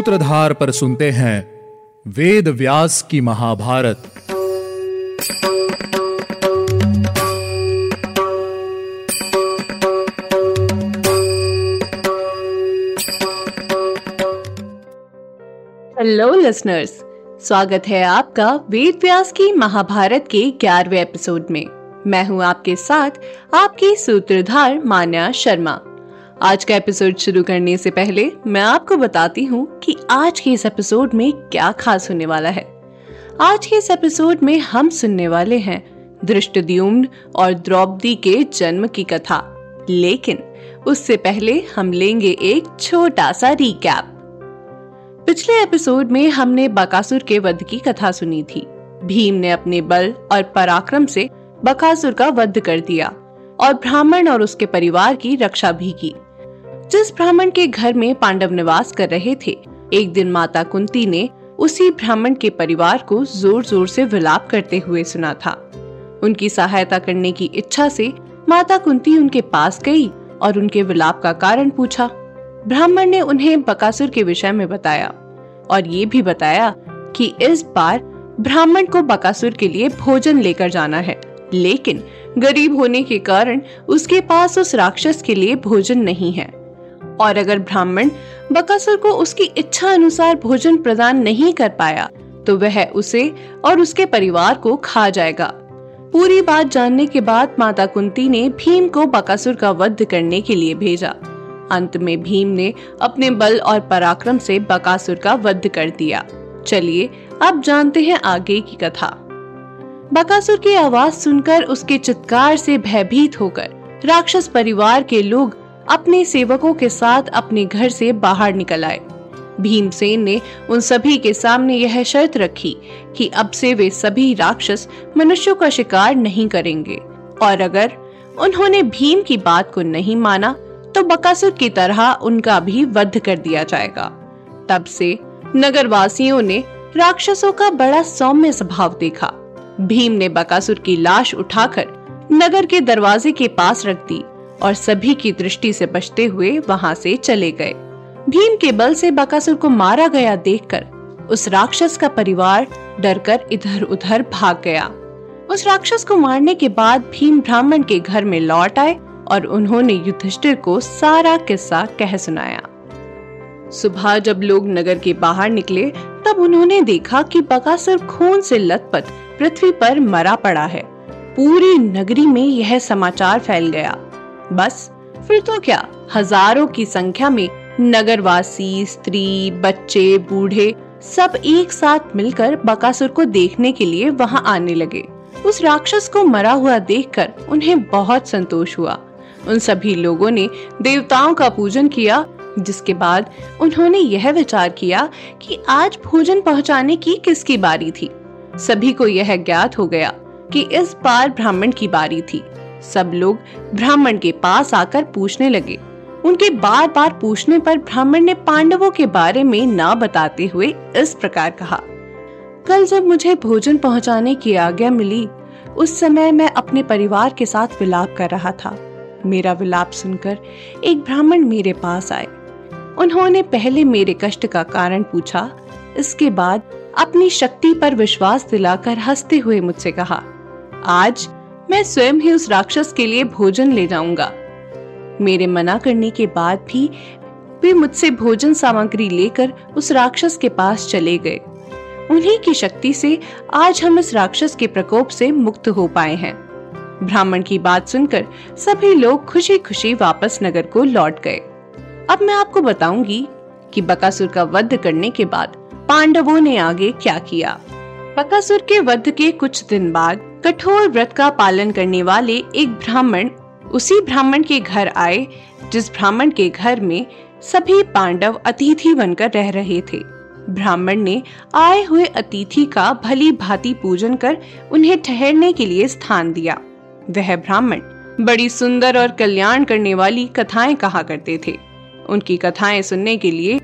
सूत्रधार पर सुनते हैं वेद व्यास की महाभारत। हेलो लिसनर्स स्वागत है आपका वेद व्यास की महाभारत के ग्यारहवें एपिसोड में। मैं हूँ आपके साथ आपकी सूत्रधार मान्या शर्मा। आज का एपिसोड शुरू करने से पहले मैं आपको बताती हूँ कि आज के इस एपिसोड में क्या खास होने वाला है। आज के इस एपिसोड में हम सुनने वाले हैं दृष्टद्युम्न और द्रौपदी के जन्म की कथा। लेकिन उससे पहले हम लेंगे एक छोटा सा रिकैप पिछले एपिसोड में हमने बकासुर के वध की कथा सुनी थी। भीम ने अपने बल और पराक्रम से बकासुर का वध कर दिया और ब्राह्मण और उसके परिवार की रक्षा भी की। जिस ब्राह्मण के घर में पांडव निवास कर रहे थे, एक दिन माता कुंती ने उसी ब्राह्मण के परिवार को ज़ोर ज़ोर से विलाप करते हुए सुना था। उनकी सहायता करने की इच्छा से माता कुंती उनके पास गई और उनके विलाप का कारण पूछा। ब्राह्मण ने उन्हें बकासुर के विषय में बताया और ये भी बताया कि इस बार ब्राह्मण को बकासुर के लिए भोजन लेकर जाना है, लेकिन गरीब होने के कारण उसके पास उस राक्षस के लिए भोजन नहीं है। और अगर ब्राह्मण बकासुर को उसकी इच्छा अनुसार भोजन प्रदान नहीं कर पाया तो वह उसे और उसके परिवार को खा जाएगा। पूरी बात जानने के बाद माता कुंती ने भीम को बकासुर का वध करने के लिए भेजा। अंत में भीम ने अपने बल और पराक्रम से बकासुर का वध कर दिया। चलिए, अब जानते हैं आगे की कथा। बकासुर की आवाज़ सुनकर उसके चित्कार से भयभीत होकर राक्षस परिवार के लोग अपने सेवकों के साथ अपने घर से बाहर निकल आए। भीमसेन ने उन सभी के सामने यह शर्त रखी कि अब से वे सभी राक्षस मनुष्यों का शिकार नहीं करेंगे। और अगर उन्होंने भीम की बात को नहीं माना तो बकासुर की तरह उनका भी वध कर दिया जाएगा। तब से नगरवासियों ने राक्षसों का बड़ा सौम्य स्वभाव देखा। भीम ने बकासुर की लाश उठाकर नगर के दरवाजे के पास रख दी और सभी की दृष्टि से बचते हुए वहाँ से चले गए। भीम के बल से बकासुर को मारा गया देखकर उस राक्षस का परिवार डरकर इधर उधर भाग गया। उस राक्षस को मारने के बाद भीम ब्राह्मण के घर में लौट आए और उन्होंने युधिष्ठिर को सारा किस्सा कह सुनाया। सुबह जब लोग नगर के बाहर निकले, तब उन्होंने देखा कि बकासुर खून से लथपथ पृथ्वी पर मरा पड़ा है। पूरी नगरी में यह समाचार फैल गया। बस, फिर तो क्या? हज़ारों की संख्या में नगरवासी, स्त्री, बच्चे, बूढ़े सब एक साथ मिलकर बकासुर को देखने के लिए वहाँ आने लगे। उस राक्षस को मरा हुआ देखकर उन्हें बहुत संतोष हुआ। उन सभी लोगों ने देवताओं का पूजन किया, जिसके बाद उन्होंने यह विचार किया कि आज भोजन पहुँचाने की किसकी बारी थी। सभी को यह ज्ञात हो गया कि इस बार ब्राह्मण की बारी थी। सब लोग ब्राह्मण के पास आकर पूछने लगे। उनके बार बार पूछने पर ब्राह्मण ने पांडवों के बारे में ना बताते हुए इस प्रकार कहा, कल जब मुझे भोजन पहुँचाने की आज्ञा मिली, उस समय मैं अपने परिवार के साथ विलाप कर रहा था। मेरा विलाप सुनकर एक ब्राह्मण मेरे पास आए। उन्होंने पहले मेरे कष्ट का कारण पूछा, इसके बाद अपनी शक्ति पर विश्वास दिलाकर हँसते हुए मुझसे कहा, आज मैं स्वयं ही उस राक्षस के लिए भोजन ले जाऊँगा। मेरे मना करने के बाद भी वे मुझसे भोजन सामग्री लेकर उस राक्षस के पास चले गए। उन्हीं की शक्ति से आज हम इस राक्षस के प्रकोप से मुक्त हो पाए हैं। ब्राह्मण की बात सुनकर सभी लोग खुशी खुशी वापस नगर को लौट गए। अब मैं आपको बताऊँगी कि बकासुर का वध करने के बाद पांडवों ने आगे क्या किया। बकासुर के वध के कुछ दिन बाद कठोर व्रत का पालन करने वाले एक ब्राह्मण उसी ब्राह्मण के घर आए, जिस ब्राह्मण के घर में सभी पांडव अतिथि बनकर रह रहे थे। ब्राह्मण ने आए हुए अतिथि का भली भांति पूजन कर उन्हें ठहरने के लिए स्थान दिया। वह ब्राह्मण बड़ी सुंदर और कल्याण करने वाली कथाएँ कहा करते थे। उनकी कथाएँ सुनने के लिए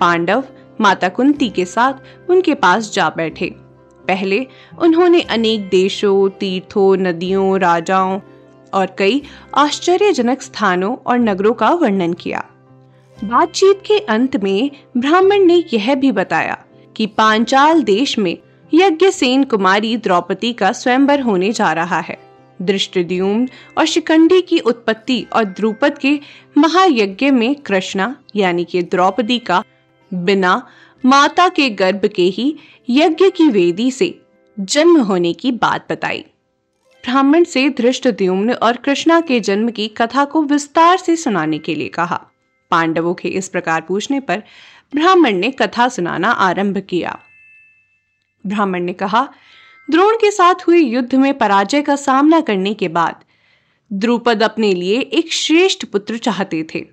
पांडव माता कुंती के साथ उनके पास जा बैठे। पहले उन्होंने अनेक देशों, तीर्थों, नदियों, राजाओं और कई आश्चर्यजनक स्थानों और नगरों का वर्णन किया। बातचीत के अंत में ब्राह्मण ने यह भी बताया कि पांचाल देश में यज्ञ सेन कुमारी द्रौपदी का स्वयंवर होने जा रहा है। दृष्टिद्युम्न और शिकंडी की उत्पत्ति और द्रुपद के महायज्ञ में कृष्णा, यानी कि द्रौपदी का बिना माता के गर्भ के ही यज्ञ की वेदी से जन्म होने की बात बताई। ब्राह्मण से धृष्टद्युम्न और कृष्णा के जन्म की कथा को विस्तार से सुनाने के लिए कहा। पांडवों के इस प्रकार पूछने पर ब्राह्मण ने कथा सुनाना आरंभ किया। ब्राह्मण ने कहा, द्रोण के साथ हुए युद्ध में पराजय का सामना करने के बाद द्रुपद अपने लिए एक श्रेष्ठ पुत्र चाहते थे।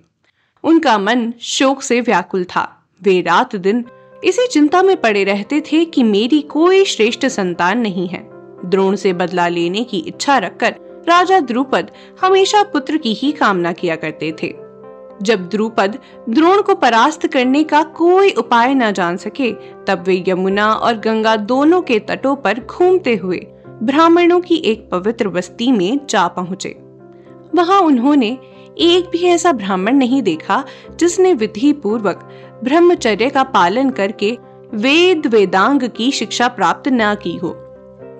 उनका मन शोक से व्याकुल था। वे रात दिन इसी चिंता में पड़े रहते थे कि मेरी कोई श्रेष्ठ संतान नहीं है। द्रोण से बदला लेने की इच्छा रखकर राजा द्रुपद हमेशा पुत्र की ही कामना किया करते थे। जब द्रुपद द्रोण को परास्त करने का कोई उपाय न जान सके, तब वे यमुना और गंगा दोनों के तटों पर घूमते हुए ब्राह्मणों की एक पवित्र बस्ती में जा पहुँचे। वहाँ उन्होंने एक भी ऐसा ब्राह्मण नहीं देखा जिसने विधि पूर्वक ब्रह्मचर्य का पालन करके वेद वेदांग की शिक्षा प्राप्त न की हो।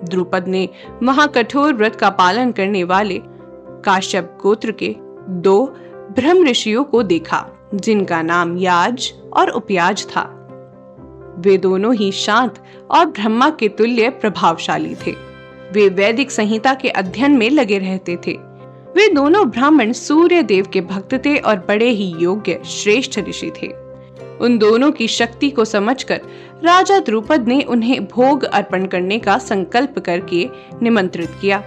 द्रुपद ने महाकठोर व्रत का पालन करने वाले काश्यप गोत्र के दो ब्रह्म ऋषियों को देखा, जिनका नाम याज और उपयाज था। वे दोनों ही शांत और ब्रह्मा के तुल्य प्रभावशाली थे। वे वैदिक संहिता के अध्ययन में लगे रहते थे। वे दोनों ब्राह्मण सूर्य देव के भक्त थे और बड़े ही योग्य, श्रेष्ठ ऋषि थे। उन दोनों की शक्ति को समझकर राजा द्रुपद ने उन्हें भोग अर्पण करने का संकल्प करके निमंत्रित किया।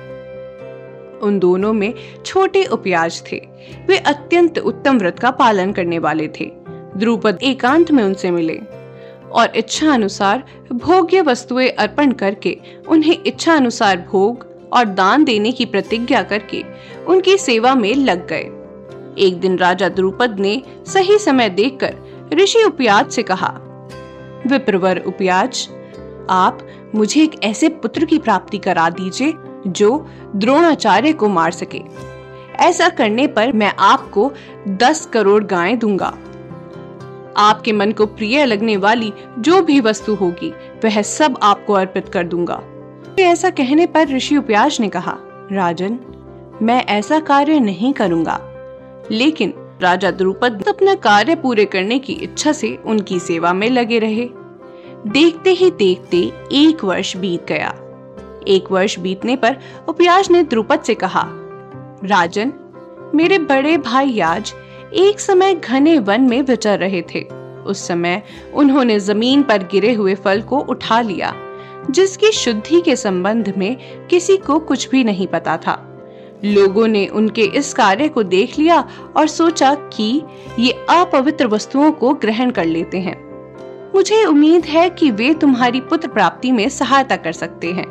उन दोनों में छोटे उपयाज थे। वे अत्यंत उत्तम व्रत का पालन करने वाले थे। द्रुपद एकांत में उनसे मिले और इच्छा अनुसार भोग्य वस्तुएँ अर्पण करके उन्हें इच्छा अनुसार भोग और दान देने की प्रतिज्ञा करके उनकी सेवा में लग गए। एक दिन राजा द्रुपद ने सही समय देखकर ऋषि उपयाज से कहा, विप्रवर उपयाज, आप मुझे एक ऐसे पुत्र की प्राप्ति करा दीजिए जो द्रोणाचार्य को मार सके। ऐसा करने पर मैं आपको दस करोड़ गायें दूँगा। आपके मन को प्रिय लगने वाली जो भी वस्तु होगी, वह सब आपको अर्पित कर दूँगा। ऐसा कहने पर ऋषि उपयाज ने कहा, राजन, मैं ऐसा कार्य नहीं करूँगा। लेकिन राजा द्रुपद अपना कार्य पूरे करने की इच्छा से उनकी सेवा में लगे रहे। देखते ही देखते एक वर्ष बीत गया। एक वर्ष बीतने पर उपयाज ने द्रुपद से कहा, राजन, मेरे बड़े भाई याज एक समय घने वन में विचर रहे थे। उस समय उन्होंने ज़मीन पर गिरे हुए फल को उठा लिया, जिसकी शुद्धि के संबंध में किसी को कुछ भी नहीं पता था। लोगों ने उनके इस कार्य को देख लिया और सोचा कि ये अपवित्र वस्तुओं को ग्रहण कर लेते हैं। मुझे उम्मीद है कि वे तुम्हारी पुत्र प्राप्ति में सहायता कर सकते हैं।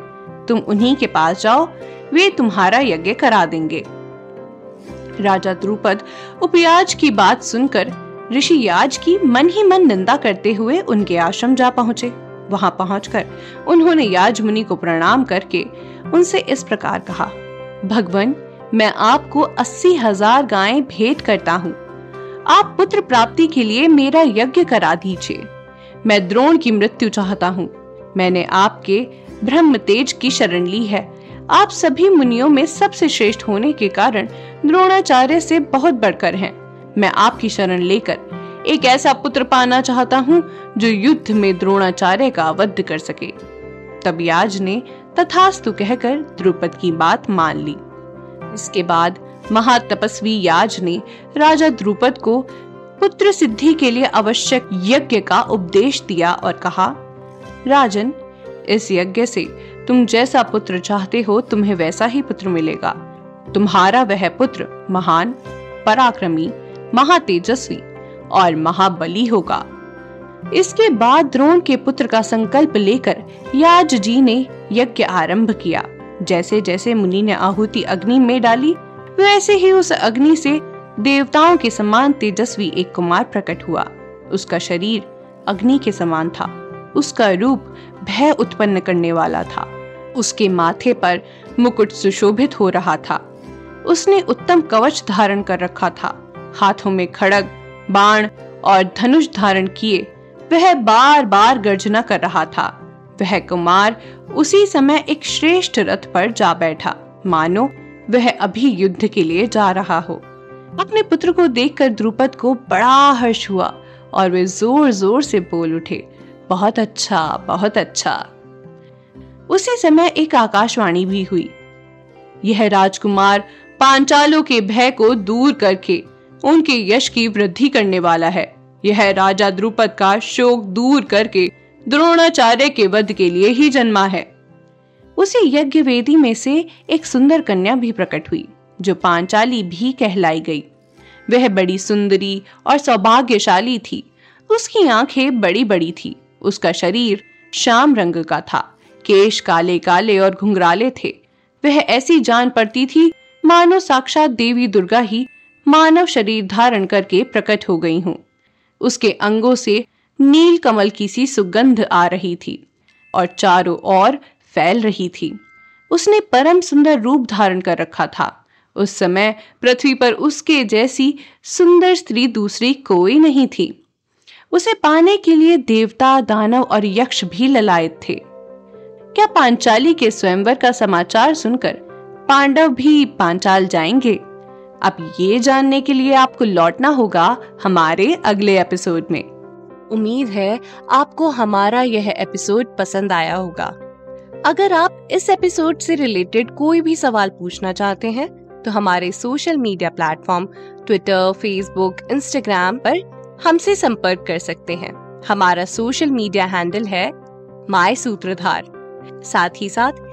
तुम उन्हीं के पास जाओ, वे तुम्हारा यज्ञ करा देंगे। राजा द्रुपद उपयाज की बात सुनकर ऋषि याज की मन ही मन निंदा करते हुए उनके आश्रम जा पहुँचे। वहाँ पहुंचकर उन्होंने याज मुनि को प्रणाम करके उनसे इस प्रकार कहा। भगवान, मैं आपको अस्सी हज़ार गाय भेंट करता हूँ। आप पुत्र प्राप्ति के लिए मेरा यज्ञ करा दीजिए। मैं द्रोण की मृत्यु चाहता हूँ। मैंने आपके ब्रह्म तेज की शरण ली है। आप सभी मुनियों में सबसे श्रेष्ठ होने के कारण द्रोणाचार्य से बहुत बढ़कर हैं। मैं आपकी शरण लेकर एक ऐसा पुत्र पाना चाहता हूँ, जो युद्ध में द्रोणाचार्य का अवध कर सके। तब याज ने तथास्तु कहकर द्रुपद की बात मान ली। इसके बाद महातपस्वी याज ने राजा द्रुपद को पुत्र सिद्धि के लिए आवश्यक यज्ञ का उपदेश दिया और कहा, राजन, इस यज्ञ से तुम जैसा पुत्र चाहते हो, तुम्हें वैसा ही पुत्र मिलेगा। तुम्हारा वह पुत्र महान, पराक्रमी, महातेजस्वी और महाबली होगा। इसके बाद द्रोण के पुत्र का संकल्प लेकर याज जी ने यज्ञ आरंभ किया। जैसे जैसे मुनि ने आहुति अग्नि में डाली, वैसे ही उस अग्नि से देवताओं के समान तेजस्वी एक कुमार प्रकट हुआ। उसका शरीर अग्नि के समान था। उसका रूप भय उत्पन्न करने वाला था। उसके माथे पर मुकुट सुशोभित हो रहा था। उसने उत्तम कवच धारण कर रखा था। हाथों में खड़ग, बाण और धनुष धारण किए वह बार बार गर्जना कर रहा था। वह कुमार उसी समय एक श्रेष्ठ रथ पर जा बैठा। मानो, वह अभी युद्ध के लिए जा रहा हो। अपने पुत्र को देखकर द्रुपद को बड़ा हर्ष हुआ और वे ज़ोर ज़ोर से बोल उठे, बहुत अच्छा बहुत अच्छा। उसी समय एक आकाशवाणी भी हुई। यह राजकुमार पांचालों के भय को दूर करके, उनके यश की वृद्धि करने वाला है। यह राजा द्रुपद का शोक दूर करके द्रोणाचार्य के वध के लिए ही जन्मा है। उसी यज्ञ वेदी में से एक सुंदर कन्या भी प्रकट हुई, जो पांचाली भी कहलाई गई। वह बड़ी सुंदरी और सौभाग्यशाली थी। उसकी आँखें बड़ी बड़ी थी। उसका शरीर श्याम रंग का था। केश काले काले और घुंघराले थे। वह ऐसी जान पड़ती थी, मानो साक्षात देवी दुर्गा ही मानव शरीर धारण करके प्रकट हो गई हूँ। उसके अंगों से नील कमल की सी सुगंध आ रही थी और चारों ओर फैल रही थी। उसने परम सुंदर रूप धारण कर रखा था। उस समय पृथ्वी पर उसके जैसी सुंदर स्त्री दूसरी कोई नहीं थी। उसे पाने के लिए देवता, दानव और यक्ष भी ललायत थे। क्या पांचाली के स्वयंवर का समाचार सुनकर पांडव भी पांचाल जाएँगे? अब ये जानने के लिए आपको लौटना होगा हमारे अगले एपिसोड में। उम्मीद है आपको हमारा यह एपिसोड पसंद आया होगा। अगर आप इस एपिसोड से रिलेटेड कोई भी सवाल पूछना चाहते हैं तो हमारे social media platform Twitter Facebook Instagram पर हमसे संपर्क कर सकते हैं। हमारा सोशल मीडिया हैंडल है माई सूत्रधार साथ ही साथ